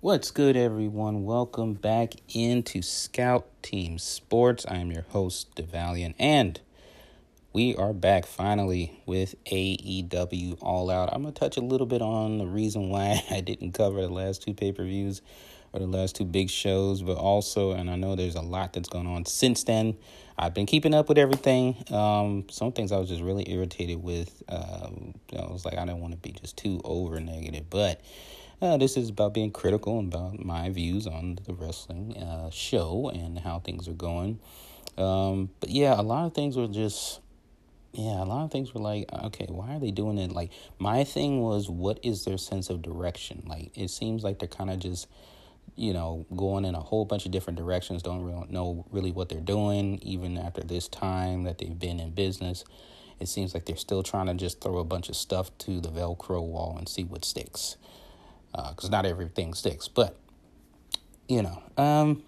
What's good, everyone? Welcome back into Scout Team Sports. I am your host, DeValian, and we are back finally with AEW All Out. I'm going to touch a little bit on the reason why I didn't cover the last two pay per views the last two big shows, but also, and I know there's a lot that's going on since then. I've been keeping up with everything. Um, some things I was just really irritated with. Um, I was like, I don't want to be just too over negative, but uh, this is about being critical and about my views on the wrestling uh, show and how things are going. Um, but yeah, a lot of things were just, yeah, a lot of things were like, okay, why are they doing it? Like, my thing was, what is their sense of direction? Like, it seems like they're kind of just, you know, going in a whole bunch of different directions, don't really know really what they're doing, even after this time that they've been in business. It seems like they're still trying to just throw a bunch of stuff to the Velcro wall and see what sticks because uh, not everything sticks. But you know, um,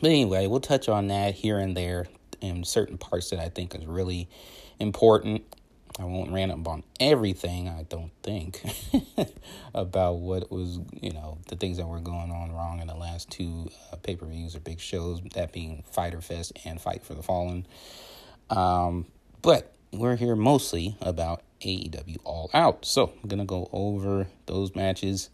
but anyway, we'll touch on that here and there in certain parts that I think is really important. I won't rant on everything. I don't think about what was you know the things that were going on wrong in the last two uh, pay per views or big shows. That being Fyter Fest and Fight for the Fallen. Um, but we're here mostly about AEW All Out. So I'm gonna go over those matches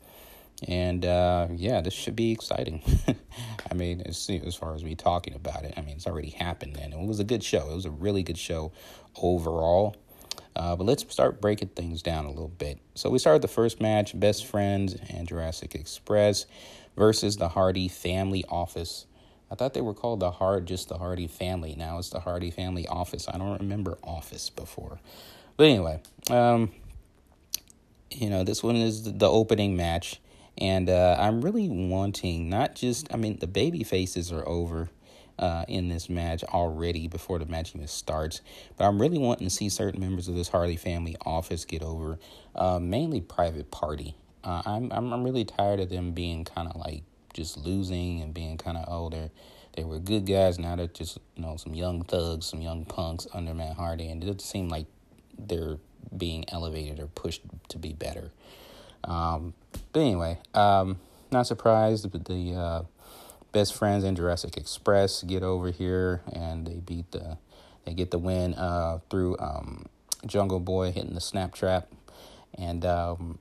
and uh, yeah, this should be exciting. I mean, as, as far as me talking about it, I mean, it's already happened, and it was a good show. It was a really good show overall. Uh, but let's start breaking things down a little bit. So we started the first match: Best Friends and Jurassic Express versus the Hardy Family Office. I thought they were called the Hard, just the Hardy Family. Now it's the Hardy Family Office. I don't remember Office before, but anyway, um, you know, this one is the opening match. And uh, I'm really wanting not just, I mean, the baby faces are over uh, in this match already before the match even starts, but I'm really wanting to see certain members of this Hardy family office get over, uh, mainly Private Party. Uh, I'm, I'm I'm really tired of them being kind of like just losing and being kind of oh they they were good guys now they're just you know some young thugs some young punks under Matt Hardy and it doesn't seem like they're being elevated or pushed to be better. Um, but anyway, um, not surprised, but the uh, best friends in Jurassic Express get over here and they beat the, they get the win uh, through um, Jungle Boy hitting the snap trap, and um,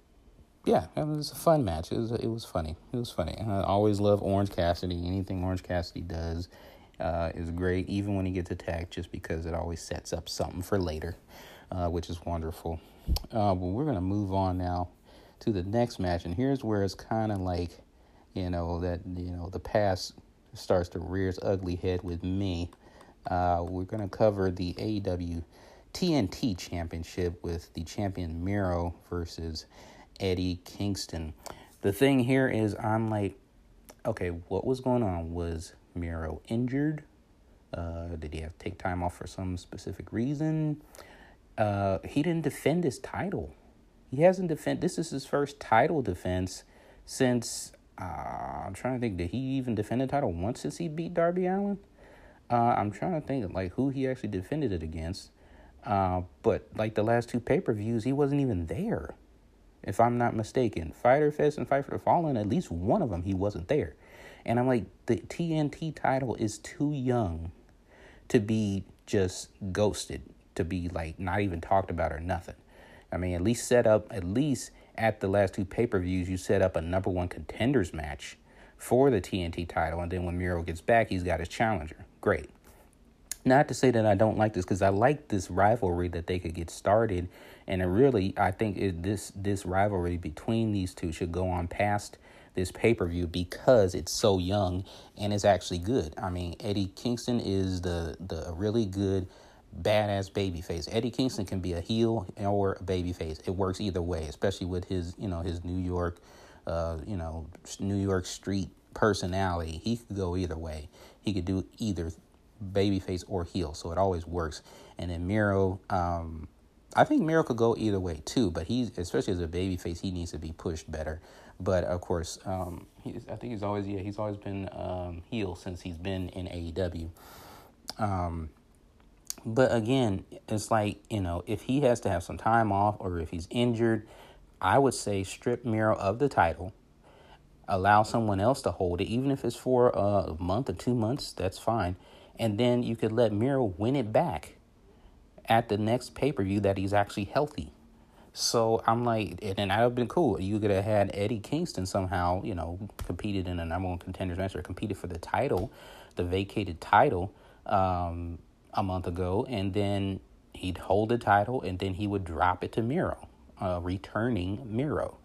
yeah, it was a fun match. It was it was funny. It was funny. I always love Orange Cassidy. Anything Orange Cassidy does uh, is great, even when he gets attacked, just because it always sets up something for later, uh, which is wonderful. Uh, but we're gonna move on now to the next match, and here's where it's kind of like, you know, that you know the past starts to rear its ugly head with me. Uh, we're gonna cover the AEW TNT Championship with the champion Miro versus Eddie Kingston. The thing here is, I'm like, okay, what was going on? Was Miro injured? Uh, did he have to take time off for some specific reason? Uh, he didn't defend his title. He hasn't defend. This is his first title defense since uh, I'm trying to think. Did he even defend the title once since he beat Darby Allin? Uh, I'm trying to think like who he actually defended it against. Uh, but like the last two pay per views, he wasn't even there. If I'm not mistaken, Fyter Fest and Fight for the Fallen, at least one of them, he wasn't there. And I'm like, the TNT title is too young to be just ghosted, to be like not even talked about or nothing. I mean, at least set up, at least at the last two pay per views, you set up a number one contenders match for the TNT title. And then when Miro gets back, he's got his challenger. Great. Not to say that I don't like this, because I like this rivalry that they could get started. And it really, I think it, this this rivalry between these two should go on past this pay per view because it's so young and it's actually good. I mean, Eddie Kingston is the the really good badass babyface. Eddie Kingston can be a heel or a babyface. It works either way, especially with his, you know, his New York, uh, you know, New York street personality. He could go either way. He could do either babyface or heel, so it always works. And then Miro, um, I think Miro could go either way too, but he's especially as a babyface, he needs to be pushed better. But of course, um, I think he's always yeah he's always been um, heel since he's been in AEW. Um, But again, it's like, you know, if he has to have some time off or if he's injured, I would say strip Miro of the title, allow someone else to hold it, even if it's for a month or two months, that's fine. And then you could let Miro win it back at the next pay per view that he's actually healthy. So I'm like, and that would have been cool. You could have had Eddie Kingston somehow, you know, competed in a number one contenders match or competed for the title, the vacated title, um, a month ago, and then he'd hold the title, and then he would drop it to Miro, uh, returning Miro.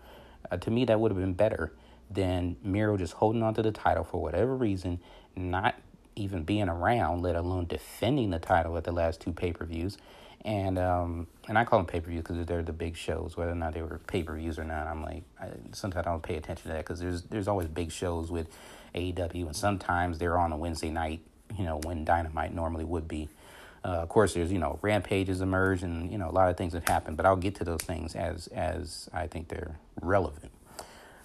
Uh, to me, that would have been better than Miro just holding on to the title for whatever reason, not even being around, let alone defending the title at the last two pay per views and um, and I call them pay per views because they're the big shows. Whether or not they were pay per views or not, I'm like I, sometimes I don't pay attention to that because there's there's always big shows with AEW, and sometimes they're on a Wednesday night. You know when Dynamite normally would be. Uh, of course, there's you know rampages emerge, and you know a lot of things have happened. But I'll get to those things as as I think they're relevant.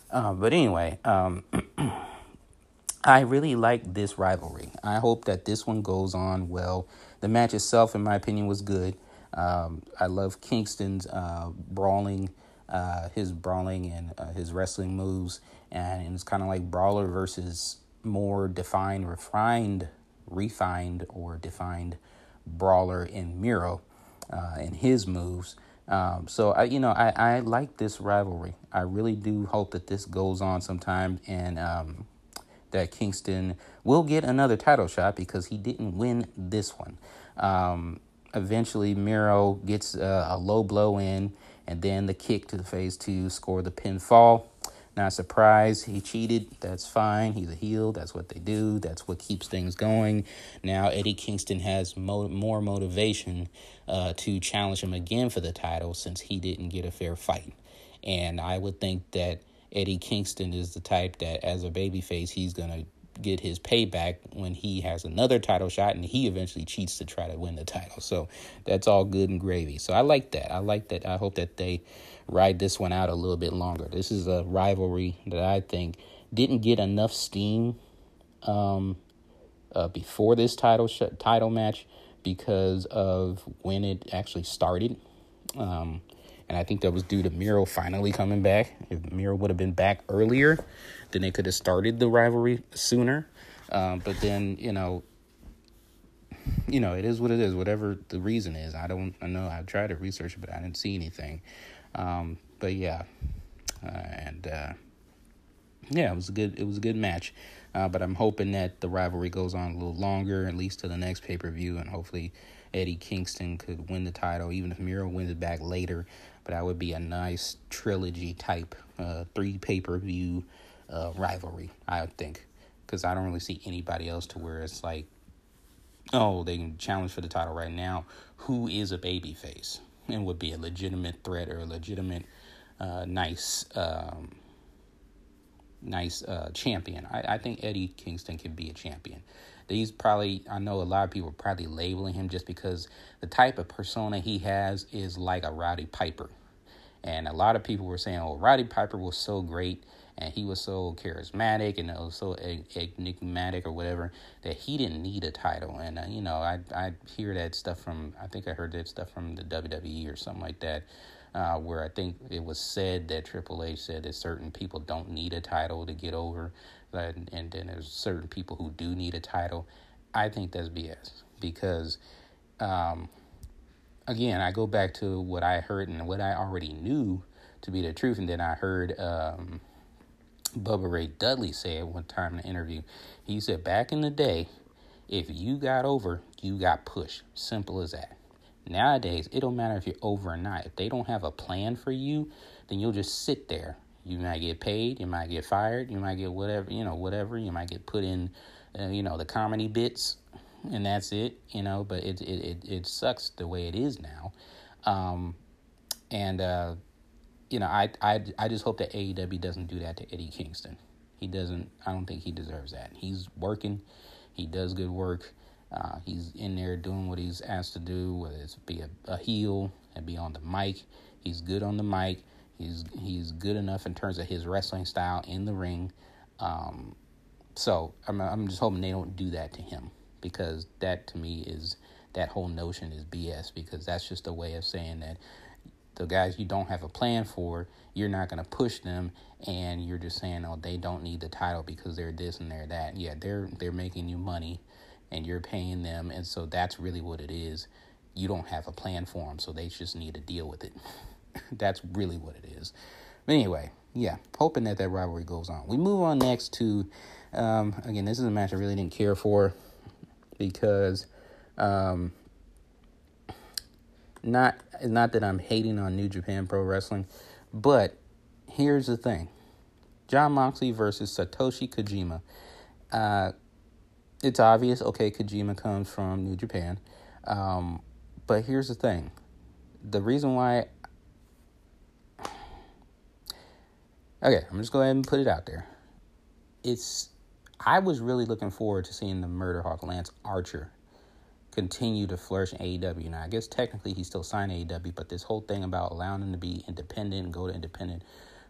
Uh, but anyway, um, I really like this rivalry. I hope that this one goes on well. The match itself, in my opinion, was good. Um, I love Kingston's uh, brawling, uh, his brawling and uh, his wrestling moves, and it's kind of like brawler versus more defined, refined, refined or defined brawler in Miro uh, and his moves. Um, so I, you know, I, I like this rivalry. I really do hope that this goes on sometime and um, that Kingston will get another title shot because he didn't win this one. Um, eventually Miro gets uh, a low blow in and then the kick to the face to score the pinfall. Not surprised, he cheated. That's fine. He's a heel. That's what they do. That's what keeps things going. Now Eddie Kingston has mo- more motivation uh, to challenge him again for the title since he didn't get a fair fight. And I would think that Eddie Kingston is the type that, as a babyface, he's gonna get his payback when he has another title shot and he eventually cheats to try to win the title. So that's all good and gravy. So I like that. I like that. I hope that they ride this one out a little bit longer. This is a rivalry that I think didn't get enough steam um, uh, before this title sh- title match because of when it actually started. Um, and I think that was due to Miro finally coming back. If Miro would have been back earlier, then they could have started the rivalry sooner. Um, but then, you know, you know, it is what it is. Whatever the reason is, I don't. I know I tried to research, but I didn't see anything. Um, but yeah, uh, and uh, yeah, it was a good. It was a good match. Uh, but I'm hoping that the rivalry goes on a little longer, at least to the next pay per view, and hopefully Eddie Kingston could win the title, even if Miro wins it back later. But that would be a nice trilogy type, uh, three pay per view uh, rivalry, I think. Because I don't really see anybody else to where it's like, oh, they can challenge for the title right now. Who is a baby face and would be a legitimate threat or a legitimate, uh, nice, um, nice uh, champion? I, I think Eddie Kingston can be a champion. These probably, I know a lot of people are probably labeling him just because the type of persona he has is like a Roddy Piper. And a lot of people were saying, oh, Roddy Piper was so great and he was so charismatic and was so enigmatic or whatever that he didn't need a title. And uh, you know, I I hear that stuff from I think I heard that stuff from the WWE or something like that. Uh, where I think it was said that Triple H said that certain people don't need a title to get over, and, and then there's certain people who do need a title. I think that's BS because, um, again, I go back to what I heard and what I already knew to be the truth, and then I heard um, Bubba Ray Dudley said one time in an interview. He said, back in the day, if you got over, you got pushed. Simple as that. Nowadays, it don't matter if you're over or not. If they don't have a plan for you, then you'll just sit there. You might get paid, you might get fired, you might get whatever, you know, whatever. You might get put in, uh, you know, the comedy bits, and that's it, you know. But it it it, it sucks the way it is now, um, and uh, you know, I I I just hope that AEW doesn't do that to Eddie Kingston. He doesn't. I don't think he deserves that. He's working. He does good work. Uh, he's in there doing what he's asked to do, whether it's be a, a heel and be on the mic. He's good on the mic. He's he's good enough in terms of his wrestling style in the ring. Um, so I'm I'm just hoping they don't do that to him. because that to me is that whole notion is BS because that's just a way of saying that the guys you don't have a plan for, you're not going to push them and you're just saying, "Oh, they don't need the title because they're this and they're that." Yeah, they're they're making you money and you're paying them and so that's really what it is. You don't have a plan for them, so they just need to deal with it. that's really what it is. But anyway, yeah, hoping that that rivalry goes on. We move on next to um, again, this is a match I really didn't care for because um, not not that I'm hating on New Japan Pro Wrestling, but here's the thing: Jon Moxley versus Satoshi Kojima. Uh, it's obvious. Okay, Kojima comes from New Japan, um, but here's the thing: the reason why. Okay, I'm just going ahead and put it out there. It's I was really looking forward to seeing the Murder Hawk Lance Archer continue to flourish in AEW. Now, I guess technically he's still signed AEW, but this whole thing about allowing him to be independent and go to independent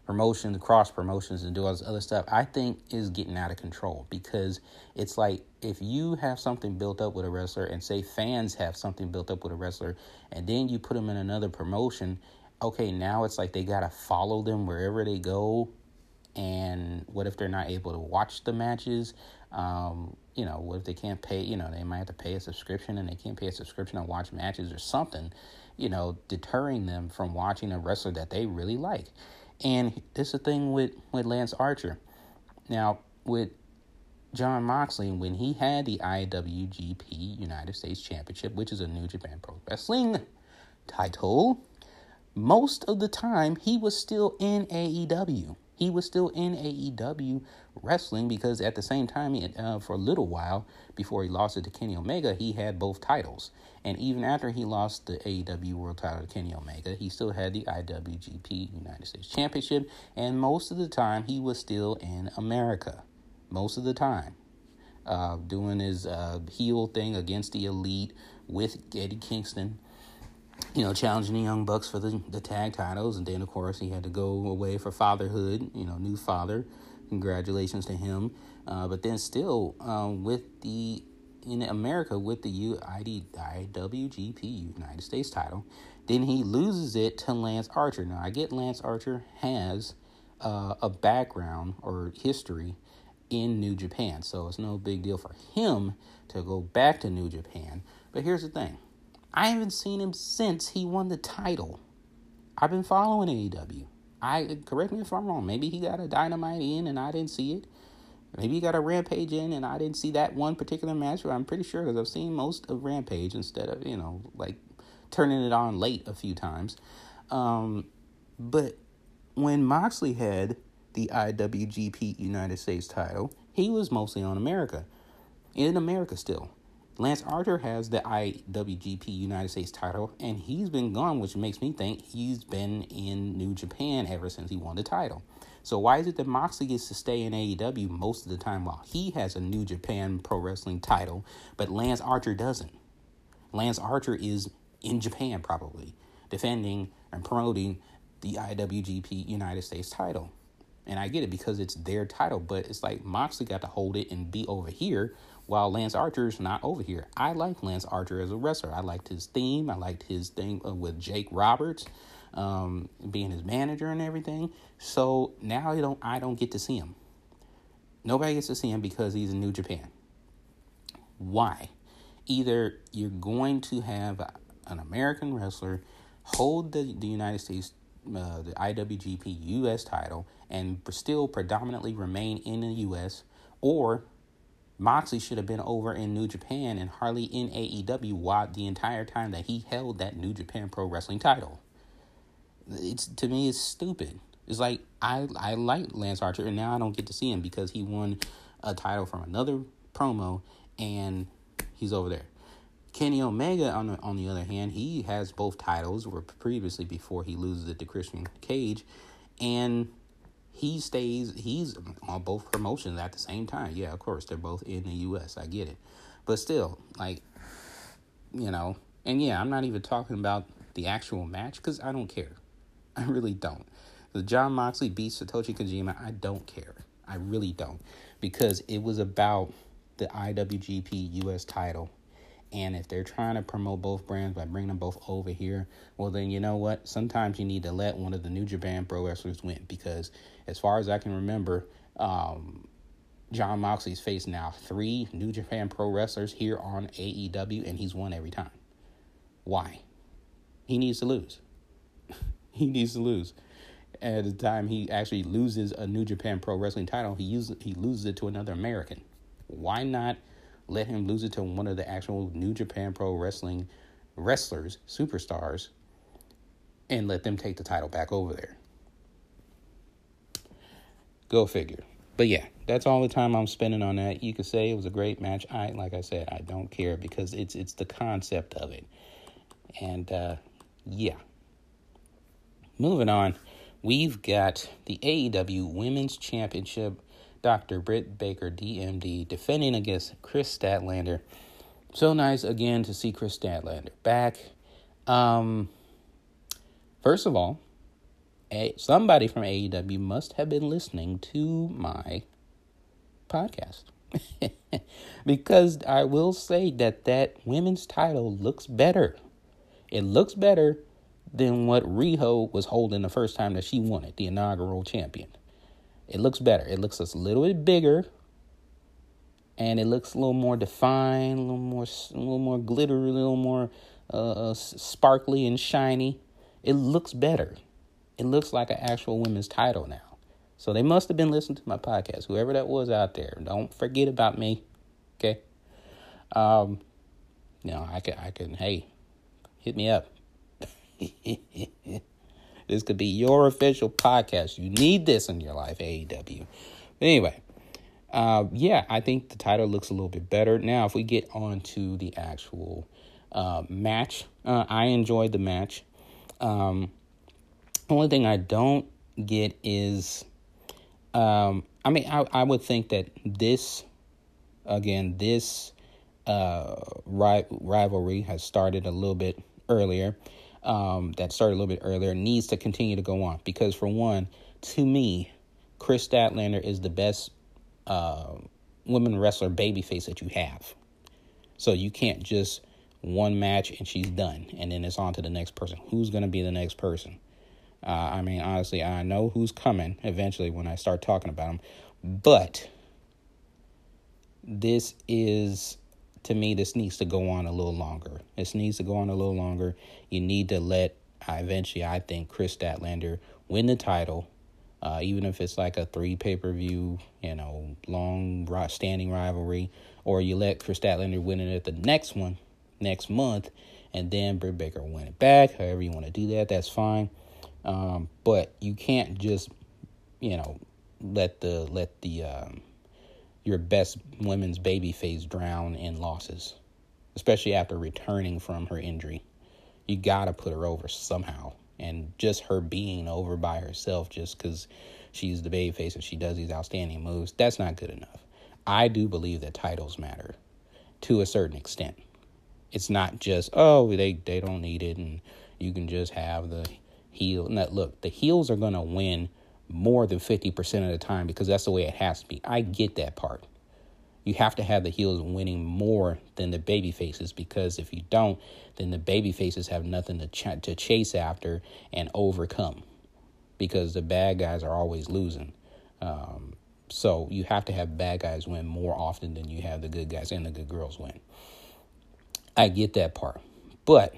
promotions, cross promotions, and do all this other stuff, I think is getting out of control because it's like if you have something built up with a wrestler and say fans have something built up with a wrestler and then you put them in another promotion, okay, now it's like they got to follow them wherever they go and what if they're not able to watch the matches? Um, you know, what if they can't pay? You know, they might have to pay a subscription, and they can't pay a subscription and watch matches or something. You know, deterring them from watching a wrestler that they really like. And this is the thing with with Lance Archer. Now with Jon Moxley, when he had the IWGP United States Championship, which is a New Japan Pro Wrestling title, most of the time he was still in AEW he was still in AEW wrestling because at the same time, uh, for a little while before he lost it to Kenny Omega, he had both titles. And even after he lost the AEW World title to Kenny Omega, he still had the IWGP United States Championship. And most of the time, he was still in America. Most of the time. Uh, doing his uh, heel thing against the elite with Eddie Kingston you know, challenging the Young Bucks for the, the tag titles. And then, of course, he had to go away for fatherhood, you know, new father. Congratulations to him. Uh, but then, still, um, with the in America with the UID, IWGP United States title, then he loses it to Lance Archer. Now, I get Lance Archer has uh, a background or history in New Japan, so it's no big deal for him to go back to New Japan. But here's the thing I haven't seen him since he won the title. I've been following AEW. I correct me if I'm wrong. Maybe he got a dynamite in and I didn't see it. Maybe he got a rampage in and I didn't see that one particular match. But I'm pretty sure because I've seen most of Rampage instead of you know like turning it on late a few times. Um, but when Moxley had the IWGP United States title, he was mostly on America, in America still. Lance Archer has the IWGP United States title, and he's been gone, which makes me think he's been in New Japan ever since he won the title. So why is it that Moxley gets to stay in AEW most of the time while he has a New Japan Pro Wrestling title, but Lance Archer doesn't? Lance Archer is in Japan probably defending and promoting the IWGP United States title. And I get it because it's their title, but it's like Moxley got to hold it and be over here while Lance Archer's not over here. I like Lance Archer as a wrestler. I liked his theme. I liked his thing uh, with Jake Roberts, um, being his manager and everything. So now I don't I don't get to see him. Nobody gets to see him because he's in New Japan. Why? Either you're going to have an American wrestler hold the, the United States, uh, the IWGP US title, and still predominantly remain in the US, or Moxley should have been over in New Japan and hardly in AEW the entire time that he held that New Japan Pro Wrestling title. It's to me it's stupid. It's like I I like Lance Archer and now I don't get to see him because he won a title from another promo and he's over there. Kenny Omega on the on the other hand, he has both titles were previously before he loses it to Christian Cage and he stays he's on both promotions at the same time. Yeah of course they're both in the us i get it. But still like you know and yeah i'm not even talking about the actual match because i don't care. I really don't. The jon moxley beats satoshi kojima i don't care. I really don't. Because it was about the IWGP US title. And if they're trying to promote both brands by bringing them both over here, well, then you know what? Sometimes you need to let one of the New Japan Pro wrestlers win because, as far as I can remember, um, Jon Moxley's faced now three New Japan Pro wrestlers here on AEW, and he's won every time. Why? He needs to lose. he needs to lose. At the time he actually loses a New Japan Pro Wrestling title, he uses he loses it to another American. Why not let him lose it to one of the actual New Japan Pro Wrestling wrestlers, superstars, and let them take the title back over there? Go figure. But yeah, that's all the time I'm spending on that. You could say it was a great match. I like I said, I don't care because it's it's the concept of it. And uh, yeah. Moving on, we've got the AEW Women's Championship. Dr. Britt Baker, DMD, defending against Kris Statlander. So nice again to see Kris Statlander back. Um, first of all, a, somebody from AEW must have been listening to my podcast. because I will say that that women's title looks better. It looks better than what Riho was holding the first time that she won it, the inaugural champion. It looks better. It looks a little bit bigger, and it looks a little more defined, a little more, a little more glittery, a little more uh, uh sparkly and shiny. It looks better. It looks like an actual women's title now. So they must have been listening to my podcast, whoever that was out there. Don't forget about me, okay? Um, you know, I can, I can. Hey, hit me up. this could be your official podcast. You need this in your life, AEW. But anyway, uh, yeah, I think the title looks a little bit better. Now, if we get on to the actual uh, match, uh, I enjoyed the match. Um, only thing I don't get is, um, I mean, I, I would think that this, again, this uh, ri- rivalry has started a little bit earlier um, that started a little bit earlier needs to continue to go on because, for one, to me, Kris Statlander is the best uh, women wrestler babyface that you have. So you can't just one match and she's done, and then it's on to the next person. Who's going to be the next person? Uh, I mean, honestly, I know who's coming eventually when I start talking about them, but this is to me, this needs to go on a little longer. This needs to go on a little longer. You need to let eventually, I think, Kris Statlander win the title, uh, even if it's like a three pay per view, you know, long standing rivalry, or you let Kris Statlander win it at the next one next month, and then Britt Baker win it back. However you want to do that, that's fine. Um, but you can't just, you know, let the let the um, your best women's baby face drown in losses, especially after returning from her injury. You got to put her over somehow. And just her being over by herself just because she's the baby face and she does these outstanding moves, that's not good enough. I do believe that titles matter to a certain extent. It's not just, oh, they, they don't need it and you can just have the heel. No, look, the heels are going to win more than 50% of the time because that's the way it has to be. I get that part. You have to have the heels winning more than the baby faces because if you don't, then the baby faces have nothing to ch- to chase after and overcome because the bad guys are always losing. Um, so you have to have bad guys win more often than you have the good guys and the good girls win. I get that part. But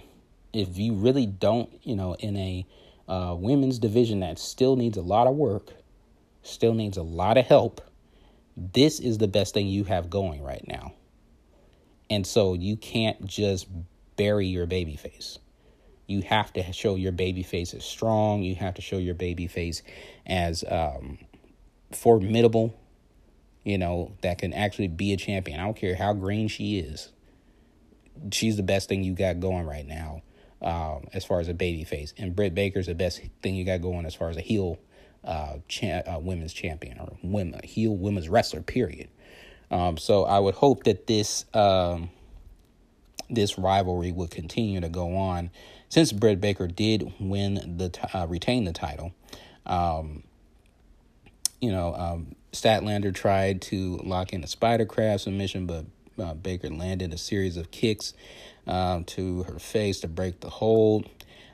if you really don't, you know, in a uh, women's division that still needs a lot of work, still needs a lot of help. This is the best thing you have going right now. And so you can't just bury your baby face. You have to show your baby face as strong. You have to show your baby face as um, formidable, you know, that can actually be a champion. I don't care how green she is. She's the best thing you got going right now um, as far as a baby face. And Britt Baker's the best thing you got going as far as a heel uh, cha- uh, women's champion or women, heel women's wrestler, period. Um, so I would hope that this um, this rivalry would continue to go on since Britt Baker did win the t- uh, retain the title. Um, you know, um, Statlander tried to lock in a spider crab submission, but uh, Baker landed a series of kicks um, to her face to break the hold.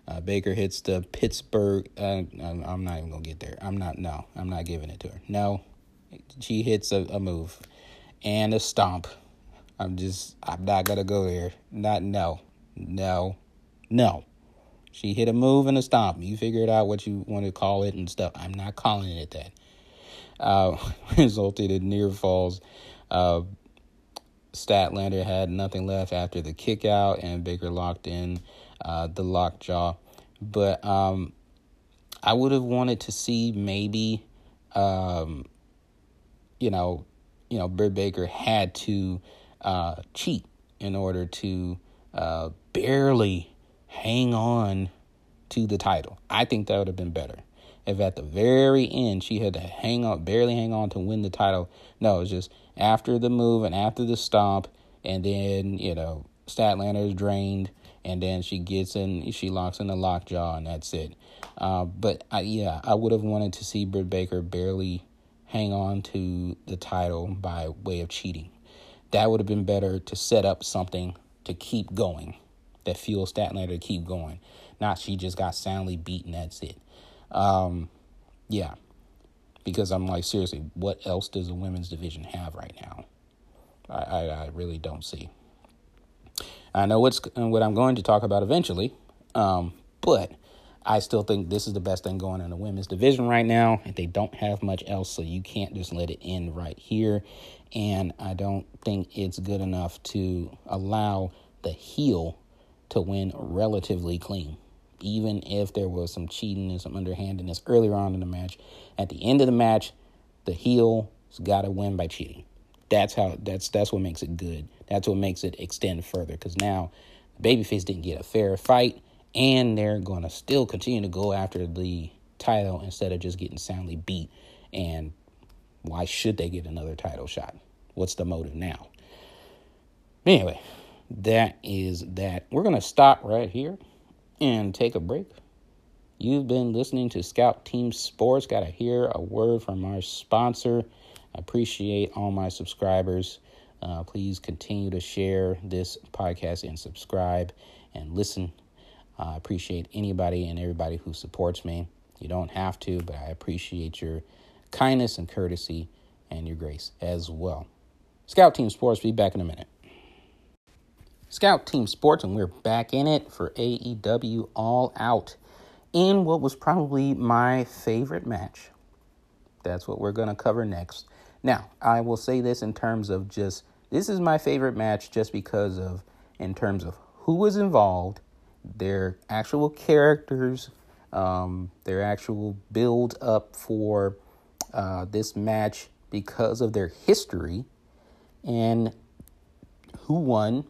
Uh, Baker hits the Pittsburgh. Uh, I'm not even gonna get there. I'm not. No, I'm not giving it to her. No, she hits a, a move and a stomp. I'm just. I'm not gonna go there. Not no, no, no. She hit a move and a stomp. You figure it out what you want to call it and stuff. I'm not calling it that. Uh, resulted in near falls. Uh, Statlander had nothing left after the kick out, and Baker locked in uh, the lockjaw. But um, I would have wanted to see maybe, um, you know, you know, Britt Baker had to uh, cheat in order to uh, barely hang on to the title. I think that would have been better if at the very end she had to hang on, barely hang on to win the title. No, it's just after the move and after the stomp, and then you know Statlander is drained, and then she gets in, she locks in the lockjaw, and that's it. Uh, but I, yeah, I would have wanted to see Britt Baker barely hang on to the title by way of cheating. That would have been better to set up something to keep going, that fuels Statlander to keep going. Not she just got soundly beaten. That's it. Um, yeah, because I'm like seriously, what else does the women's division have right now? I, I, I really don't see. I know what's what I'm going to talk about eventually, um, but I still think this is the best thing going in the women's division right now. They don't have much else, so you can't just let it end right here. And I don't think it's good enough to allow the heel to win relatively clean even if there was some cheating and some underhandedness earlier on in the match. At the end of the match, the heel's got to win by cheating. That's how. That's that's what makes it good. That's what makes it extend further. Because now, babyface didn't get a fair fight, and they're gonna still continue to go after the title instead of just getting soundly beat. And why should they get another title shot? What's the motive now? Anyway, that is that. We're gonna stop right here and take a break. You've been listening to Scout Team Sports. Got to hear a word from our sponsor. I appreciate all my subscribers. Uh, please continue to share this podcast and subscribe and listen. I uh, appreciate anybody and everybody who supports me. You don't have to, but I appreciate your kindness and courtesy and your grace as well. Scout Team Sports, be back in a minute. Scout Team Sports, and we're back in it for AEW All Out in what was probably my favorite match. That's what we're going to cover next. Now, I will say this in terms of just this is my favorite match just because of in terms of who was involved, their actual characters, um, their actual build up for uh, this match because of their history and who won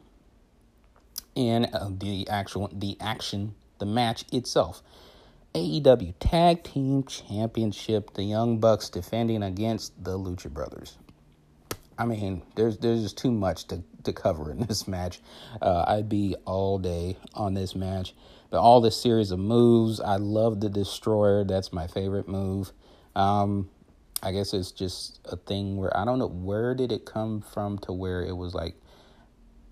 in uh, the actual the action, the match itself. AEW Tag Team Championship, the Young Bucks defending against the Lucha Brothers. I mean, there's there's just too much to, to cover in this match. Uh, I'd be all day on this match. But all this series of moves, I love the Destroyer. That's my favorite move. Um, I guess it's just a thing where I don't know where did it come from to where it was like.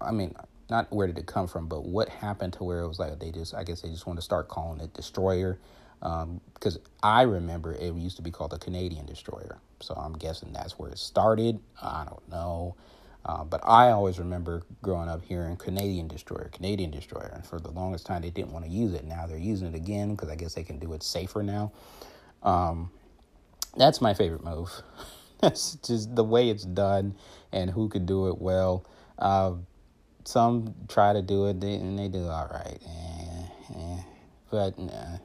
I mean, not where did it come from, but what happened to where it was like they just, I guess they just want to start calling it Destroyer. Because um, I remember it used to be called the Canadian Destroyer. So I'm guessing that's where it started. I don't know. Uh, but I always remember growing up hearing Canadian Destroyer, Canadian Destroyer. And for the longest time, they didn't want to use it. Now they're using it again because I guess they can do it safer now. Um, that's my favorite move. that's just the way it's done and who could do it well. Uh, some try to do it and they do all right. Eh, eh. But nah,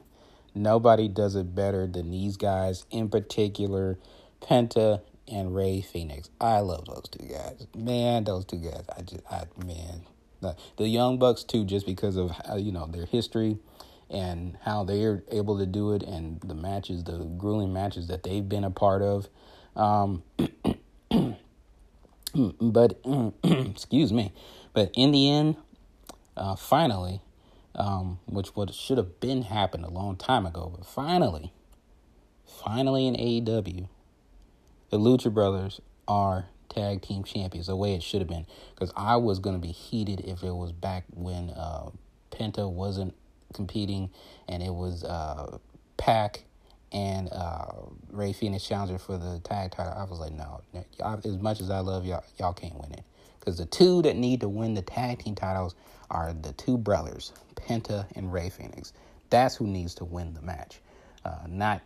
nobody does it better than these guys, in particular, Penta and Rey Fenix. I love those two guys. Man, those two guys. I just, I man, the, the Young Bucks too, just because of how, you know their history and how they're able to do it, and the matches, the grueling matches that they've been a part of. Um, but excuse me. But in the end, uh, finally, um, which what should have been happened a long time ago, but finally, finally in AEW, The Lucha Brothers are tag team champions the way it should have been. Because I was going to be heated if it was back when uh, Penta wasn't competing and it was uh, Pac and uh, Rey Fenix challenger for the tag title. I was like, no, as much as I love y'all, y'all can't win it. Because the two that need to win the tag team titles are the two brothers, Penta and Rey Fenix. That's who needs to win the match, uh, not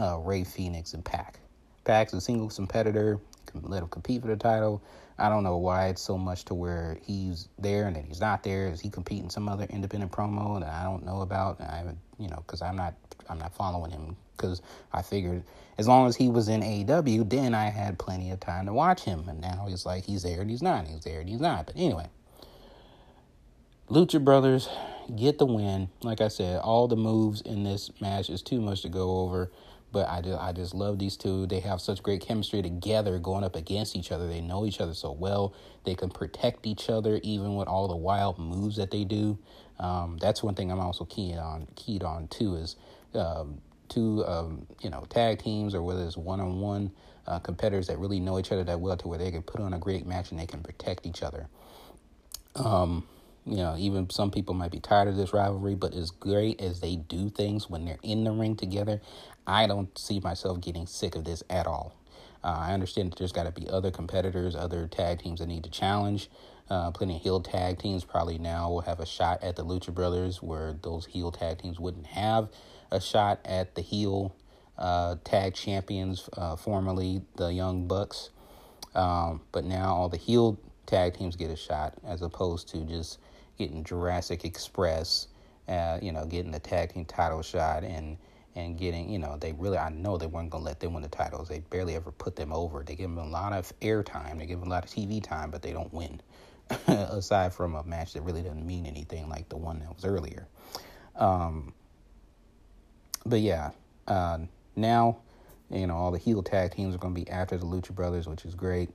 uh, Rey Fenix and Pac. Pac's a single competitor. Let him compete for the title. I don't know why it's so much to where he's there and then he's not there. Is he competing some other independent promo that I don't know about? I haven't, you know, because I'm not, I'm not following him because I figured as long as he was in AEW, then I had plenty of time to watch him. And now he's like he's there and he's not. He's there and he's not. But anyway, Lucha Brothers get the win. Like I said, all the moves in this match is too much to go over. But I just, I just love these two. They have such great chemistry together going up against each other. They know each other so well. They can protect each other even with all the wild moves that they do. Um, that's one thing I'm also keyed on keyed on too is um, two um, you know tag teams or whether it's one on one competitors that really know each other that well to where they can put on a great match and they can protect each other. Um, you know, even some people might be tired of this rivalry, but as great as they do things when they're in the ring together, I don't see myself getting sick of this at all. Uh, I understand that there's got to be other competitors, other tag teams that need to challenge. Uh, plenty of heel tag teams probably now will have a shot at the Lucha Brothers, where those heel tag teams wouldn't have a shot at the heel uh, tag champions, uh, formerly the Young Bucks. Um, but now all the heel tag teams get a shot as opposed to just getting Jurassic Express, uh, you know, getting the tag team title shot and and getting, you know, they really, I know they weren't going to let them win the titles. They barely ever put them over. They give them a lot of airtime, they give them a lot of TV time, but they don't win. Aside from a match that really doesn't mean anything like the one that was earlier. Um, but yeah, uh, now, you know, all the heel tag teams are going to be after the Lucha Brothers, which is great.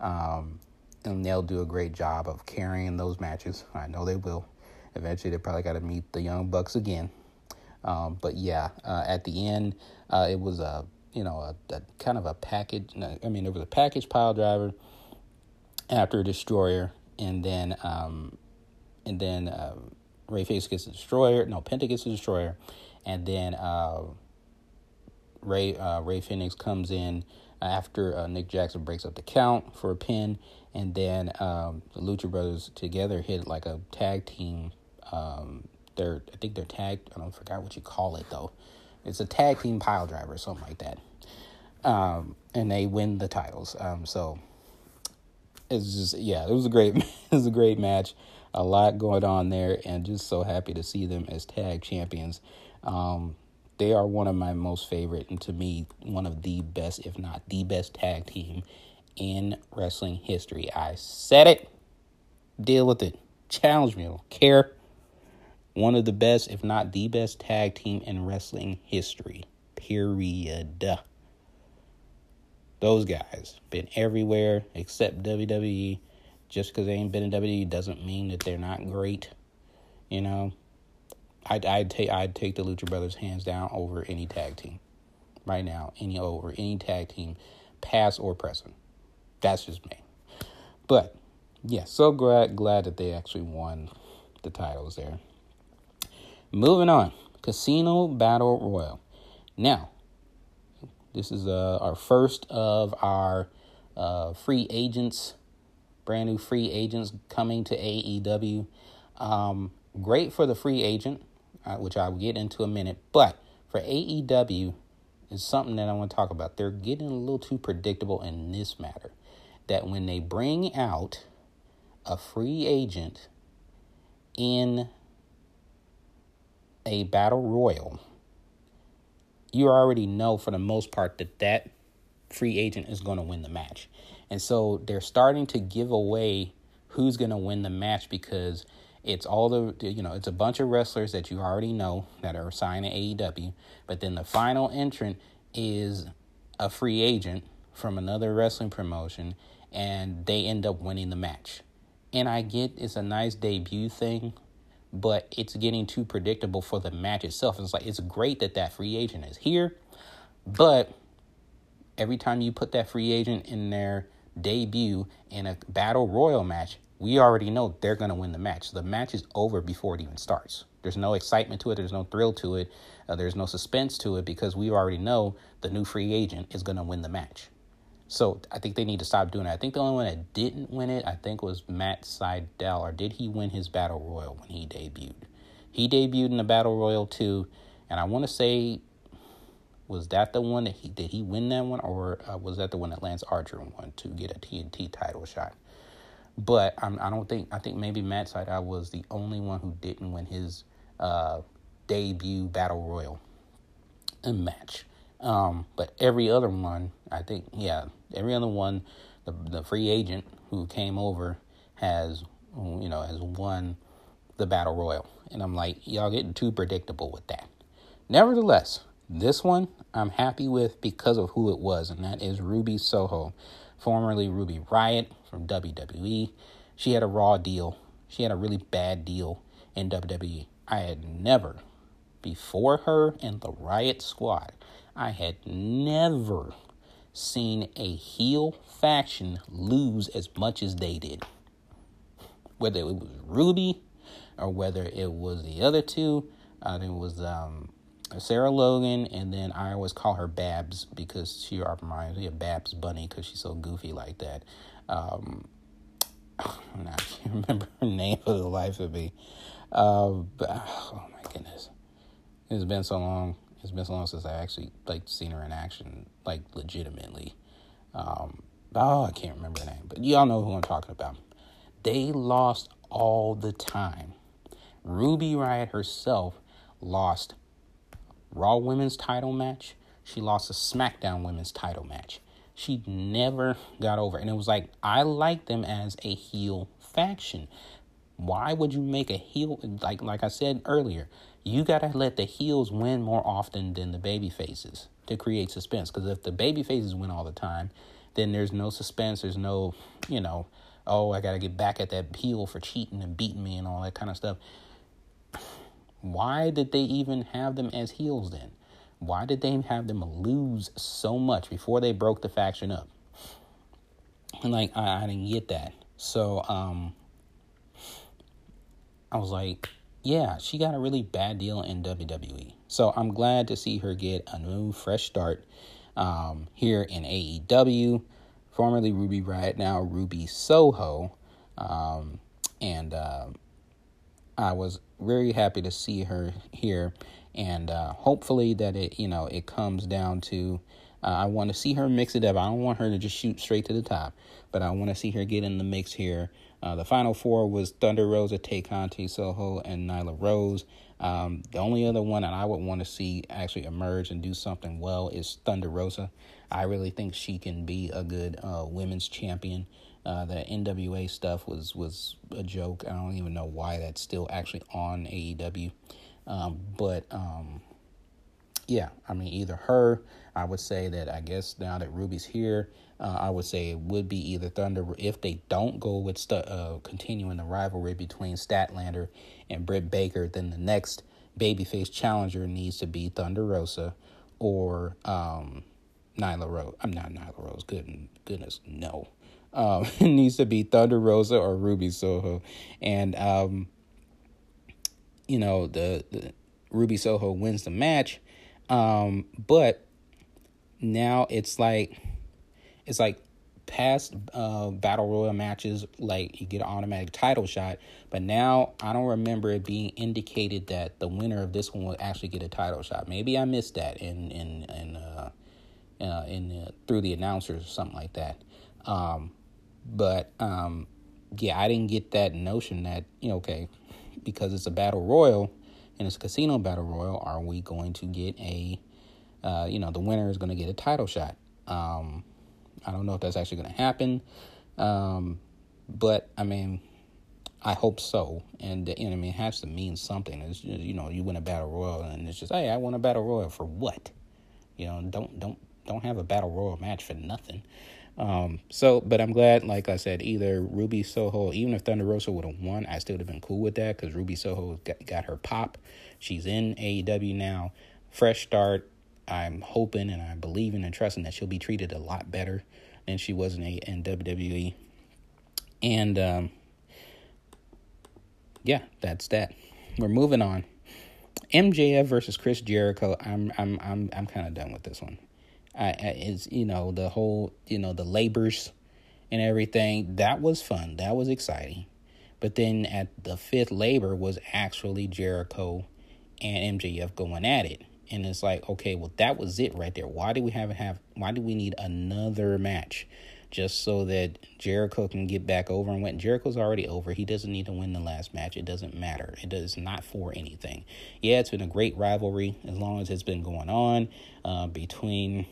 Um, and they'll do a great job of carrying those matches. I know they will. Eventually, they probably got to meet the Young Bucks again. Um, but yeah, uh, at the end, uh, it was a you know a, a, kind of a package. I mean, there was a package pile driver after a destroyer, and then um, and then uh, Rey Fenix gets a destroyer. No, Penta gets a destroyer, and then uh, Ray uh, Rey Fenix comes in after uh, Nick Jackson breaks up the count for a pin, and then um, the Lucha Brothers together hit like a tag team. Um, they're I think they're tag. I don't forgot what you call it though. It's a tag team pile driver, or something like that. Um, and they win the titles. Um, so it's just yeah, it was a great it was a great match. A lot going on there, and just so happy to see them as tag champions. Um, they are one of my most favorite, and to me, one of the best, if not the best, tag team in wrestling history. I said it. Deal with it. Challenge me. I don't care. One of the best, if not the best, tag team in wrestling history. Period. Those guys been everywhere except WWE. Just because they ain't been in WWE doesn't mean that they're not great. You know, I'd I'd take I'd take the Lucha Brothers hands down over any tag team right now. Any over any tag team, past or present. That's just me. But yeah, so glad glad that they actually won the titles there. Moving on, Casino Battle Royal. Now, this is uh, our first of our uh, free agents, brand new free agents coming to AEW. Um, great for the free agent, which I'll get into a minute. But for AEW, is something that I want to talk about. They're getting a little too predictable in this matter. That when they bring out a free agent in a battle royal, you already know for the most part that that free agent is going to win the match. And so they're starting to give away who's going to win the match because it's all the you know it's a bunch of wrestlers that you already know that are signed to AEW, but then the final entrant is a free agent from another wrestling promotion, and they end up winning the match. And I get it's a nice debut thing, but it's getting too predictable for the match itself. It's like it's great that that free agent is here, but every time you put that free agent in their debut in a battle royal match, we already know they're going to win the match. The match is over before it even starts. There's no excitement to it. There's no thrill to it. Uh, there's no suspense to it because we already know the new free agent is going to win the match. So I think they need to stop doing it. I think the only one that didn't win it, I think, was Matt Sydal. Or did he win his Battle Royal when he debuted? He debuted in the Battle Royal too, and I want to say, was that the one that he did he win that one, or uh, was that the one that Lance Archer won to get a TNT title shot? But I'm, I do not think I think maybe Matt Sydal was the only one who didn't win his uh, debut Battle Royal match. Um, but every other one, I think, yeah, every other one, the the free agent who came over has, you know, has won the battle royal, and I'm like, y'all getting too predictable with that. Nevertheless, this one I'm happy with because of who it was, and that is Ruby Soho, formerly Ruby Riott from WWE. She had a raw deal. She had a really bad deal in WWE. I had never, before her and the Riott Squad, I had never seen a heel faction lose as much as they did. Whether it was Ruby or whether it was the other two, uh, it was um, Sarah Logan, and then I always call her Babs because she reminds me of Babs Bunny because she's so goofy like that. Um, I can't remember her name for the life of me. Uh, but, oh my goodness, it's been so long. It's been so long since I actually like seen her in action, like legitimately. Um, oh, I can't remember the name, but y'all know who I'm talking about. They lost all the time. Ruby Riott herself lost Raw Women's title match. She lost a SmackDown Women's title match. She never got over, and it was like I like them as a heel faction. Why would you make a heel like like I said earlier? you got to let the heels win more often than the baby faces to create suspense. Because if the baby faces win all the time, then there's no suspense. There's no, you know, oh, I got to get back at that heel for cheating and beating me and all that kind of stuff. Why did they even have them as heels then? Why did they have them lose so much before they broke the faction up? And like, I, I didn't get that. So, um, I was like, yeah, she got a really bad deal in WWE. So I'm glad to see her get a new, fresh start um, here in AEW. Formerly Ruby Riott, now Ruby Soho. Um, and uh, I was very happy to see her here. And uh, hopefully that it, you know, it comes down to uh, I want to see her mix it up. I don't want her to just shoot straight to the top, but I want to see her get in the mix here uh, the final four was Thunder Rosa, Tay Conti, Soho, and Nyla Rose. Um, the only other one that I would want to see actually emerge and do something well is Thunder Rosa. I really think she can be a good uh, women's champion. Uh, the NWA stuff was was a joke. I don't even know why that's still actually on AEW. Um, but um, yeah, I mean, either her, I would say that I guess now that Ruby's here, uh, I would say it would be either Thunder if they don't go with uh, continuing the rivalry between Statlander and Britt Baker, then the next babyface challenger needs to be Thunder Rosa or um, Nyla Rose. I'm not Nyla Rose. Good, goodness, no. Um, it needs to be Thunder Rosa or Ruby Soho, and um, you know the, the Ruby Soho wins the match, um, but now it's like it's like past uh, battle royal matches, like you get an automatic title shot. But now I don't remember it being indicated that the winner of this one will actually get a title shot. Maybe I missed that in in in uh, uh, in uh, through the announcers or something like that. Um, but um, yeah, I didn't get that notion that you know, okay, because it's a battle royal and it's a casino battle royal, are we going to get a uh, you know, the winner is going to get a title shot. Um, I don't know if that's actually going to happen. Um, but I mean, I hope so. And you know, I mean, it has to mean something. It's just, you know, you win a battle royal, and it's just, hey, I won a battle royal for what? You know, don't don't don't have a battle royal match for nothing. Um, so, but I'm glad, like I said, either Ruby Soho, even if Thunder Rosa would have won, I still would have been cool with that because Ruby Soho got, got her pop. She's in AEW now, fresh start. I'm hoping and I'm believing and trusting that she'll be treated a lot better than she was in, a, in WWE. And um, yeah, that's that. We're moving on. MJF versus Chris Jericho. I'm I'm I'm I'm kind of done with this one. I, I is you know the whole you know the labors and everything that was fun. That was exciting. But then at the fifth labor was actually Jericho and MJF going at it. And it's like, okay, well that was it right there. Why do we have have why do we need another match? just so that Jericho can get back over and win. Jericho's already over. He doesn't need to win the last match. It doesn't matter. It is not for anything. Yeah, it's been a great rivalry as long as it's been going on uh, between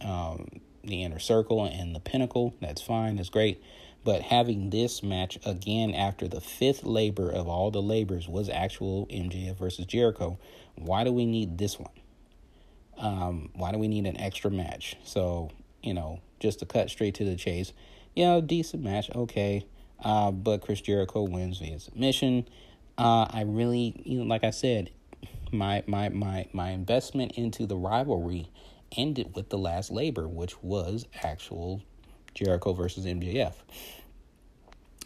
um, the inner circle and the pinnacle. That's fine. That's great. But having this match again after the fifth labor of all the labors was actual MJF versus Jericho, why do we need this one? Um, why do we need an extra match? So, you know, just to cut straight to the chase. You know, decent match, okay. Uh, but Chris Jericho wins via submission. Uh, I really, you know, like I said, my my my my investment into the rivalry ended with the last labor, which was actual Jericho versus MJF.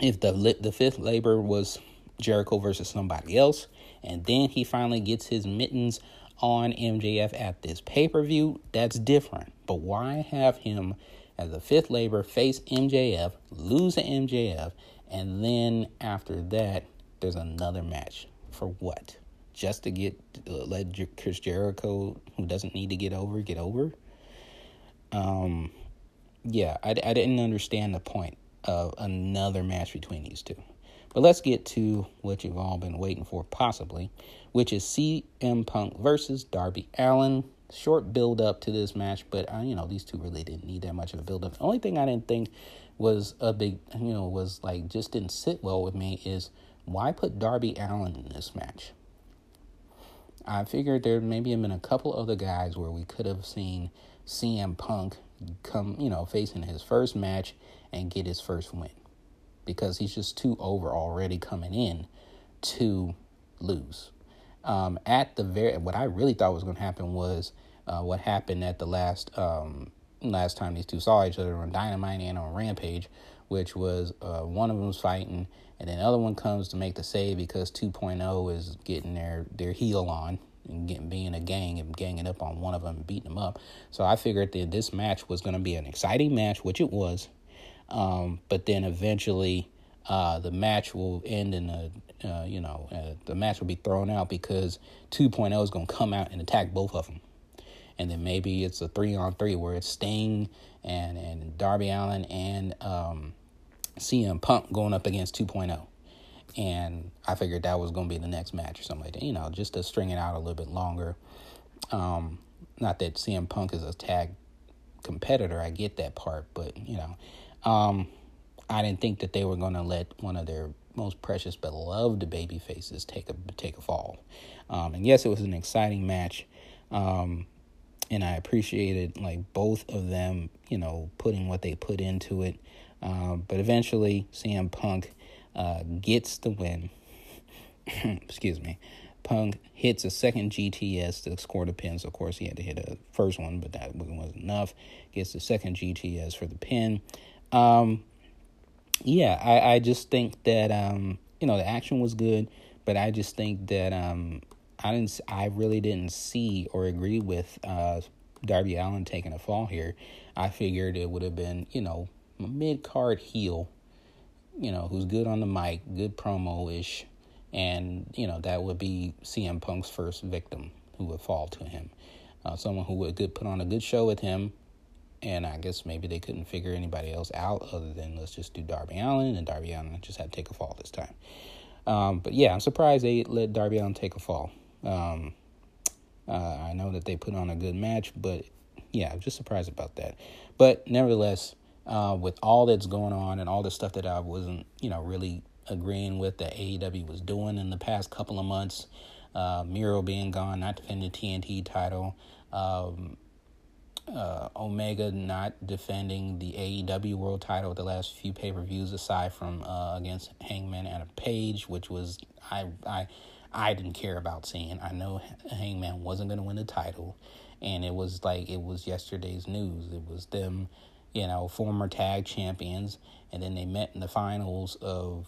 If the the fifth labor was Jericho versus somebody else, and then he finally gets his mittens on MJF at this pay per view, that's different. But why have him as the fifth labor face MJF, lose to MJF, and then after that, there's another match. For what? Just to get uh, let Chris Jericho, who doesn't need to get over, get over. Um, yeah, I, I didn't understand the point of another match between these two. But let's get to what you've all been waiting for, possibly, which is CM Punk versus Darby Allin. short build up to this match, but uh, you know these two really didn't need that much of a build up. The only thing I didn't think was a big, you know, was like just didn't sit well with me is why put Darby Allin in this match. I figured there maybe have been a couple other guys where we could have seen CM Punk come, you know, facing his first match and get his first win because he's just too over already coming in to lose. Um, at the very, what I really thought was going to happen was uh, what happened at the last um, last time these two saw each other on Dynamite and on Rampage, which was uh, one of them was fighting, and then the other one comes to make the save because 2.0 is getting their their heel on and getting being a gang and ganging up on one of them and beating them up. So I figured that this match was going to be an exciting match, which it was. Um, but then eventually, uh, the match will end in a uh, you know, uh, the match will be thrown out because 2.0 is going to come out and attack both of them. And then maybe it's a three on three where it's Sting and, and Darby Allin and um, CM Punk going up against 2.0. And I figured that was going to be the next match or something like that, you know, just to string it out a little bit longer. Um, not that CM Punk is a tag competitor, I get that part, but, you know, um, I didn't think that they were going to let one of their most precious beloved baby faces take a take a fall. Um, and yes, it was an exciting match, um, and I appreciated like both of them, you know, putting what they put into it. Um, but eventually, CM Punk uh, gets the win. Excuse me. Punk hits a second GTS to score the pin. So of course, he had to hit a first one, but that wasn't enough. Gets the second GTS for the pin. Um, yeah, I, I just think that um, you know the action was good, but I just think that um, I didn't I really didn't see or agree with uh, Darby Allin taking a fall here. I figured it would have been you know mid card heel, you know who's good on the mic, good promo ish, and you know that would be CM Punk's first victim who would fall to him. Uh, someone who would good put on a good show with him, and I guess maybe they couldn't figure anybody else out other than let's just do Darby Allin, and Darby Allin just had to take a fall this time. Um, but yeah, I'm surprised they let Darby Allin take a fall. Um, uh, I know that they put on a good match, but yeah, I'm just surprised about that. But nevertheless, uh, with all that's going on and all the stuff that I wasn't, you know, really agreeing with that AEW was doing in the past couple of months, uh, Miro being gone, not defending the TNT title, um, uh, Omega not defending the AEW World Title the last few pay per views, aside from uh, against Hangman Adam Page, which was I I I didn't care about seeing. I know Hangman wasn't going to win the title, and it was like it was yesterday's news. It was them, you know, former tag champions, and then they met in the finals of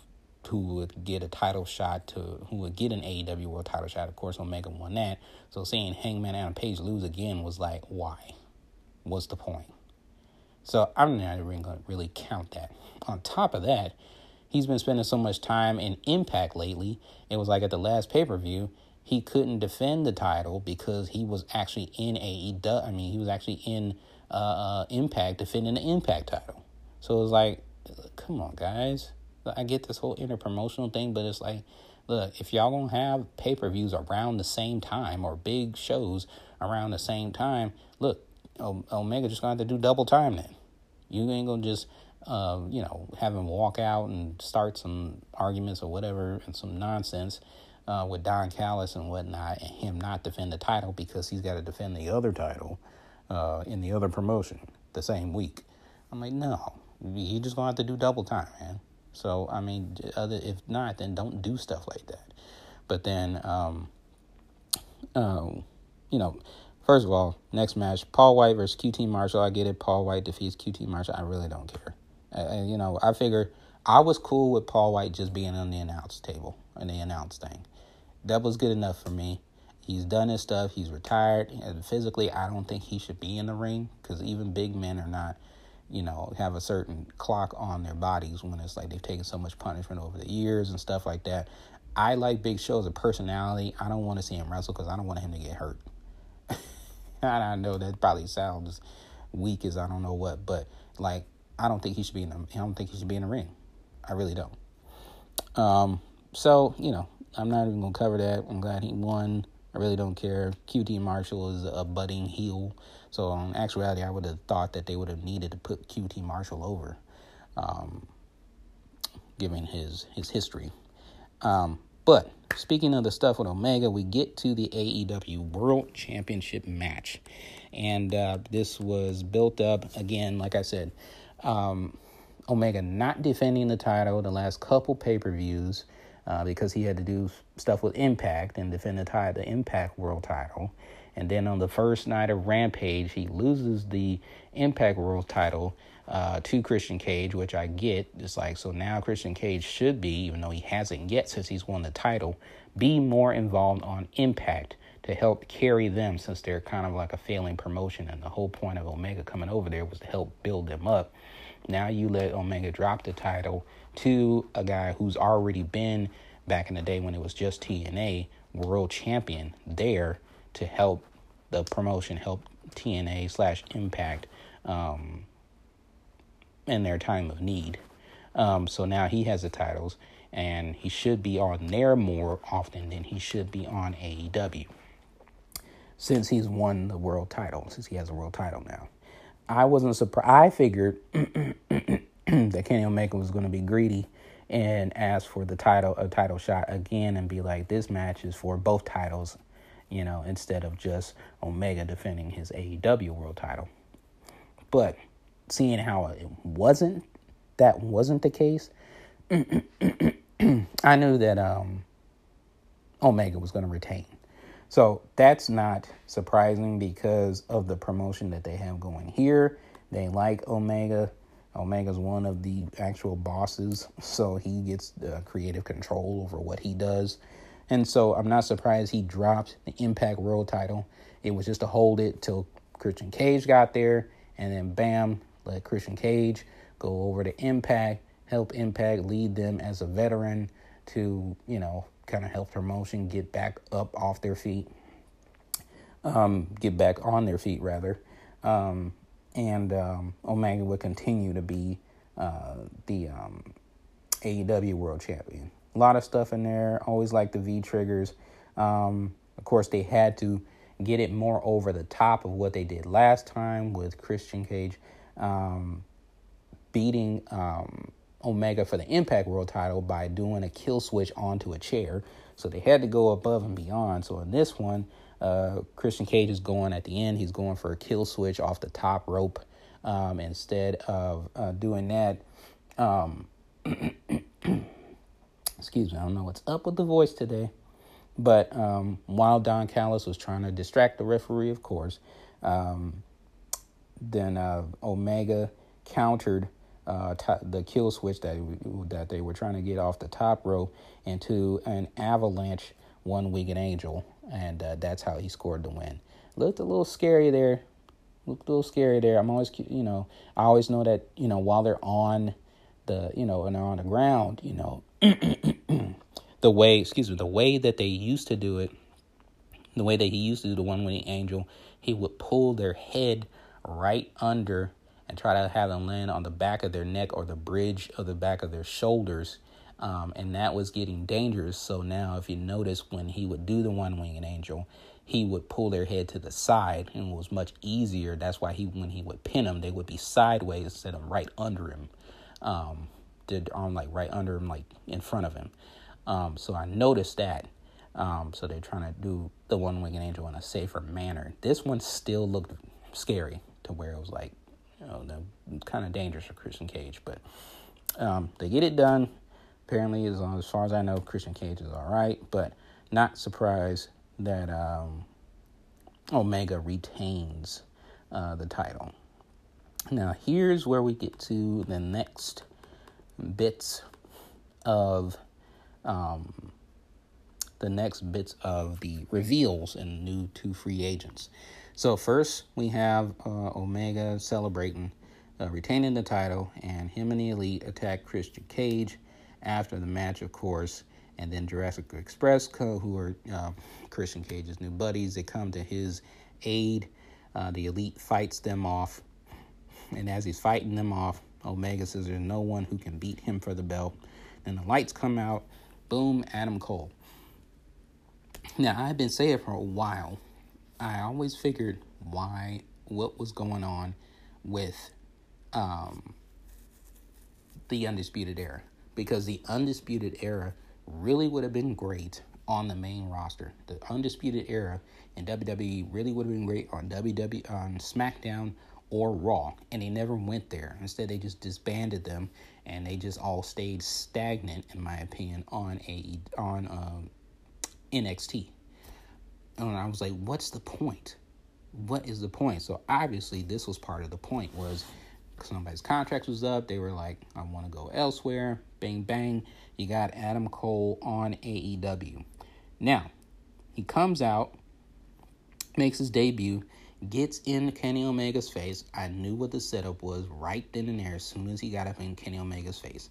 who would get a title shot to who would get an AEW World Title shot. Of course, Omega won that. So seeing Hangman Adam Page lose again was like, why? What's the point? So I'm not even going to really count that. On top of that, he's been spending so much time in Impact lately. It was like at the last pay per view, he couldn't defend the title because he was actually in AEW. I mean, he was actually in uh, uh, Impact defending the Impact title. So it was like, come on, guys. I get this whole interpromotional thing, but it's like, look, if y'all gonna have pay per views around the same time or big shows around the same time, look, Omega just gonna have to do double time then. You ain't gonna just, uh, you know, have him walk out and start some arguments or whatever and some nonsense uh, with Don Callis and whatnot, and him not defend the title because he's got to defend the other title uh, in the other promotion the same week. I'm like, no, you just gonna have to do double time, man. So I mean, other if not, then don't do stuff like that. But then, um, uh, you know, first of all, next match, Paul White versus QT Marshall. I get it. Paul White defeats QT Marshall. I really don't care. And you know, I figure I was cool with Paul White just being on the announce table and the announce thing. That was good enough for me. He's done his stuff. He's retired. And physically, I don't think he should be in the ring because even big men are not you know, have a certain clock on their bodies when it's like they've taken so much punishment over the years and stuff like that. I like Big Show as a personality. I don't want to see him wrestle because I don't want him to get hurt. I know that probably sounds weak as I don't know what, but like I don't think he should be in the I don't think he should be in the ring. I really don't. Um, so you know, I'm not even gonna cover that. I'm glad he won. I really don't care. QT Marshall is a budding heel. So in actuality, I would have thought that they would have needed to put QT Marshall over, um, given his his history. Um, but speaking of the stuff with Omega, we get to the AEW World Championship match, and uh, this was built up again. Like I said, um, Omega not defending the title the last couple pay per views. Uh, because he had to do stuff with Impact and defend the, title, the Impact World title. And then on the first night of Rampage, he loses the Impact World title uh, to Christian Cage, which I get. It's like, so now Christian Cage should be, even though he hasn't yet since he's won the title, be more involved on Impact to help carry them since they're kind of like a failing promotion. And the whole point of Omega coming over there was to help build them up. Now you let Omega drop the title to a guy who's already been back in the day when it was just TNA world champion there to help the promotion, help TNA slash Impact um, in their time of need. Um, so now he has the titles, and he should be on there more often than he should be on AEW. Since he's won the world title, since he has a world title now. I wasn't surprised. I figured that Kenny Omega was going to be greedy and ask for the title, a title shot again, and be like, this match is for both titles you know, instead of just Omega defending his AEW world title. But seeing how it wasn't, that wasn't the case, I knew that um, Omega was going to retain. So that's not surprising because of the promotion that they have going here. They like Omega. Omega's one of the actual bosses, so he gets the creative control over what he does. And so I'm not surprised he dropped the Impact World title. It was just to hold it till Christian Cage got there, and then bam, let Christian Cage go over to Impact, help Impact lead them as a veteran to, you know, kind of help motion get back up off their feet, um, get back on their feet rather. Um, and um, Omega would continue to be uh, the um, AEW World Champion. A lot of stuff in there. Always like the V triggers. Um, of course, they had to get it more over the top of what they did last time with Christian Cage um, beating um, Omega for the Impact World title by doing a kill switch onto a chair. So they had to go above and beyond. So in this one, uh, Christian Cage is going at the end. He's going for a kill switch off the top rope um, instead of uh, doing that. Um, excuse me, I don't know what's up with the voice today, But um, while Don Callis was trying to distract the referee, of course, um, then uh, Omega countered uh, t- the kill switch that that they were trying to get off the top rope into an avalanche one winged angel, and uh, that's how he scored the win. Looked a little scary there. Looked a little scary there. I'm always, you know, I always know that you know while they're on the, you know, and they're on the ground, you know, the way, excuse me, the way that they used to do it, the way that he used to do the one winged angel, he would pull their head right under and try to have them land on the back of their neck or the bridge of the back of their shoulders. Um, and that was getting dangerous. So now, if you notice, when he would do the one winged angel, he would pull their head to the side, and it was much easier. That's why he, when he would pin them, they would be sideways instead of right under him. Um, their arm like right under him, like in front of him. Um, so I noticed that. Um, so they're trying to do the one winged angel in a safer manner. This one still looked scary to where it was like, you know, kind of dangerous for Christian Cage, but um, they get it done. Apparently, as, long, as far as I know, Christian Cage is all right, but not surprised that um, Omega retains uh, the title. Now, here's where we get to the next bits of um, the next bits of the reveals and new two free agents. So first we have uh, Omega celebrating uh, retaining the title, and him and the Elite attack Christian Cage after the match, of course. And then Jurassic Express, who are uh, Christian Cage's new buddies, they come to his aid. Uh, the Elite fights them off, and as he's fighting them off, Omega says there's no one who can beat him for the belt. Then the lights come out. Boom, Adam Cole. Now, I've been saying for a while, I always figured why, what was going on with um, the Undisputed Era. Because the Undisputed Era really would have been great on the main roster. The Undisputed Era in WWE really would have been great on WWE on SmackDown or Raw, and they never went there. Instead, they just disbanded them, and they just all stayed stagnant, in my opinion, on a on um, NXT. And I was like, what's the point? What is the point? So obviously, this was part of the point. Was somebody's contract was up? They were like, I want to go elsewhere. Bang bang, you got Adam Cole on AEW. Now, he comes out, makes his debut gets in Kenny Omega's face. I knew what the setup was right then and there as soon as he got up in Kenny Omega's face.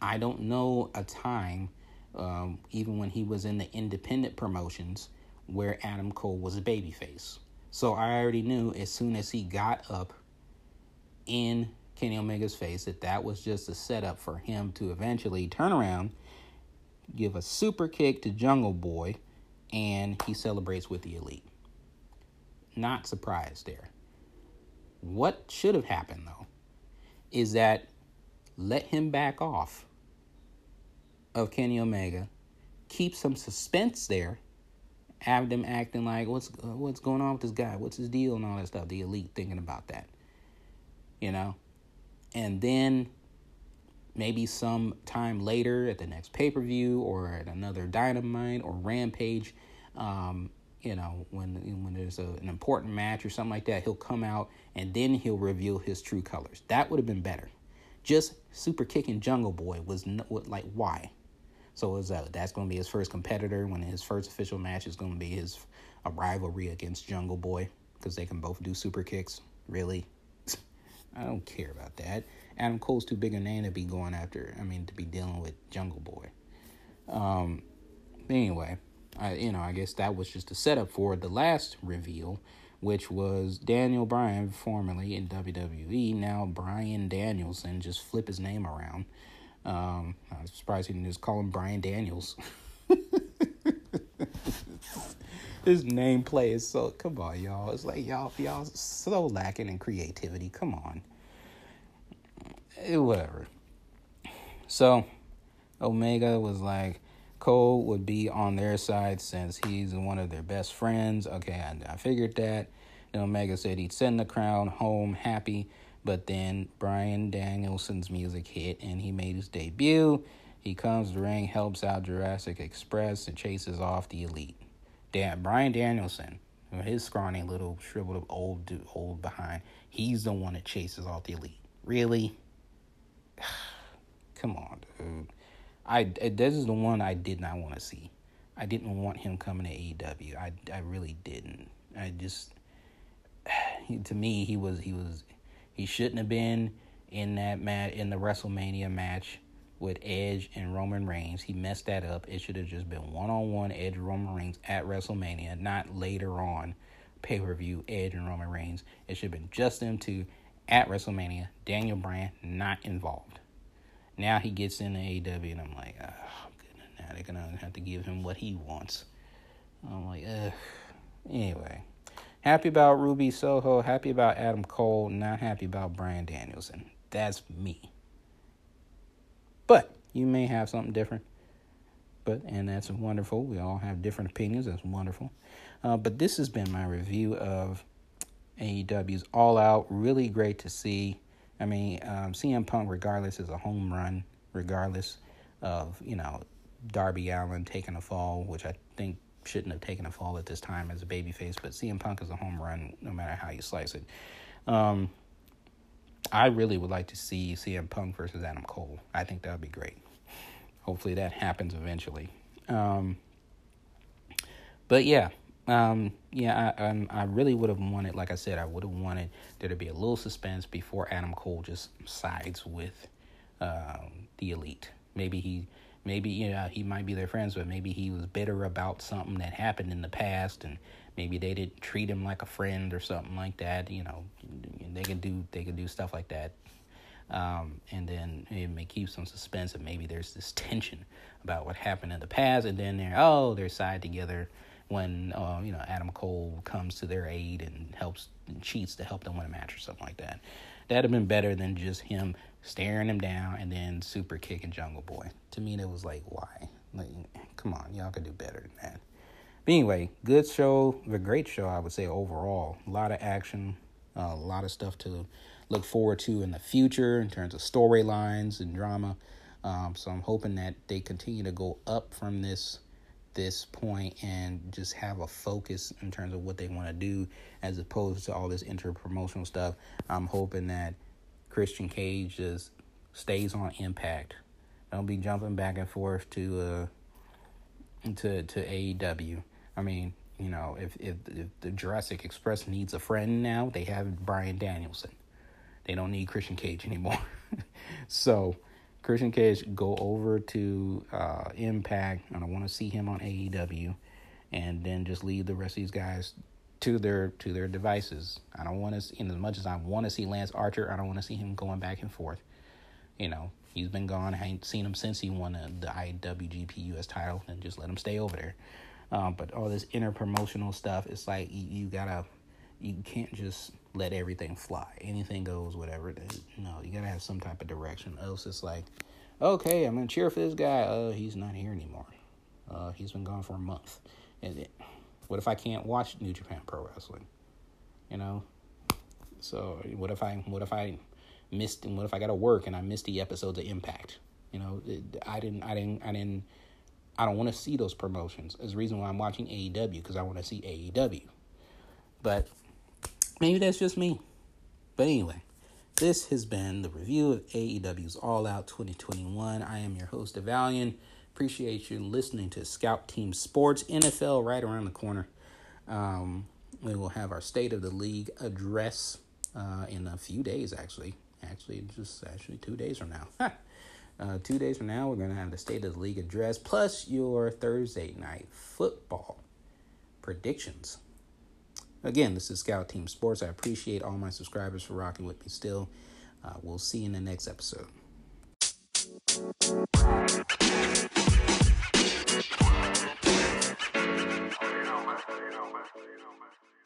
I don't know a time, um, even when he was in the independent promotions, where Adam Cole was a babyface. So I already knew as soon as he got up in Kenny Omega's face that that was just a setup for him to eventually turn around, give a super kick to Jungle Boy, and he celebrates with the Elite not surprised there. What should have happened, though, is that let him back off of Kenny Omega, keep some suspense there, have them acting like what's uh, what's going on with this guy, what's his deal, and all that stuff. The elite thinking about that, you know, and then maybe some time later at the next pay per view or at another Dynamite or Rampage, um, you know, when when there's a, an important match or something like that, he'll come out and then he'll reveal his true colors. That would have been better. Just super kicking Jungle Boy was no, like why? So is that that's going to be his first competitor when his first official match is going to be his a rivalry against Jungle Boy because they can both do super kicks. Really, I don't care about that. Adam Cole's too big a name to be going after. I mean, to be dealing with Jungle Boy. Um. Anyway, I, you know, I guess that was just a setup for the last reveal, which was Daniel Bryan, formerly in WWE, now Bryan Danielson. Just flip his name around. Um, I'm surprised he didn't just call him Brian Daniels. his nameplay is so. Come on, y'all. It's like y'all, y'all so lacking in creativity. Come on. Eh, whatever. So, Omega was like, Cole would be on their side since he's one of their best friends. Okay, I, I figured that. And Omega said he'd send the crown home happy, but then Bryan Danielson's music hit and he made his debut. He comes to the ring, helps out Jurassic Express, and chases off the Elite. Dan Bryan Danielson, his scrawny little shriveled up old dude, old behind, he's the one that chases off the Elite. Really? Come on, dude. I this is the one I did not want to see. I didn't want him coming to AEW. I I really didn't. I just to me he was he was he shouldn't have been in that match in the WrestleMania match with Edge and Roman Reigns. He messed that up. It should have just been one on one Edge and Roman Reigns at WrestleMania, not later on pay per view Edge and Roman Reigns. It should have been just them two at WrestleMania. Daniel Bryan not involved. Now he gets in the AEW, and I'm like, oh, goodness, now they're gonna have to give him what he wants. I'm like, ugh. Anyway, happy about Ruby Soho, happy about Adam Cole, not happy about Bryan Danielson. That's me. But you may have something different. But and that's wonderful. We all have different opinions. That's wonderful. Uh, but this has been my review of AEW's All Out. Really great to see. I mean, um, CM Punk, regardless, is a home run, regardless of you know Darby Allin taking a fall, which I think shouldn't have taken a fall at this time as a babyface. But CM Punk is a home run, no matter how you slice it. Um, I really would like to see CM Punk versus Adam Cole. I think that would be great. Hopefully that happens eventually. Um, but yeah, um, yeah, I, I really would have wanted, like I said, I would have wanted there to be a little suspense before Adam Cole just sides with um, the elite. Maybe he, maybe you know, he might be their friends, but maybe he was bitter about something that happened in the past, and maybe they didn't treat him like a friend or something like that. You know, they could do they could do stuff like that, um, and then it may keep some suspense, and maybe there's this tension about what happened in the past, and then they're oh they're side together when uh, you know Adam Cole comes to their aid and helps and cheats to help them win a match or something like that. That'd have been better than just him staring him down and then super kicking Jungle Boy. To me, that was like, why? Like, come on, y'all could do better than that. But anyway, good show, a great show, I would say overall. A lot of action, uh, a lot of stuff to look forward to in the future in terms of storylines and drama. Um, so I'm hoping that they continue to go up from this this point and just have a focus in terms of what they want to do as opposed to all this inter promotional stuff. I'm hoping that Christian Cage just stays on impact. Don't be jumping back and forth to uh to to AEW. I mean, you know, if, if if the Jurassic Express needs a friend now, they have Bryan Danielson. They don't need Christian Cage anymore. so Christian Cage go over to uh, Impact, and I want to see him on AEW, and then just leave the rest of these guys to their to their devices. I don't want to, in as much as I want to see Lance Archer, I don't want to see him going back and forth. You know, he's been gone. I ain't seen him since he won the, the IWGP US title, and just let him stay over there. Um, but all this inner promotional stuff, it's like you, you, gotta, you can't just let everything fly. Anything goes, whatever. No, you gotta have some type of direction. Else, it's like, okay, I'm gonna cheer for this guy. Uh, he's not here anymore. Uh, he's been gone for a month. And it, what if I can't watch New Japan Pro Wrestling? You know. So what if I what if I missed and what if I got to work and I missed the episodes of Impact? You know, I didn't I didn't I didn't I don't want to see those promotions. Is the reason why I'm watching AEW because I want to see AEW. But maybe that's just me. But anyway, this has been the review of AEW's All Out 2021. I am your host, Devalian. Appreciate you listening to Scout Team Sports NFL right around the corner. Um, we will have our State of the League address uh, in a few days, actually. Actually, just actually two days from now. Uh, two days from now, we're going to have the State of the League address plus your Thursday night football predictions. Again, this is Scout Team Sports. I appreciate all my subscribers for rocking with me still. Uh, we'll see you in the next episode. you know my you know my you know my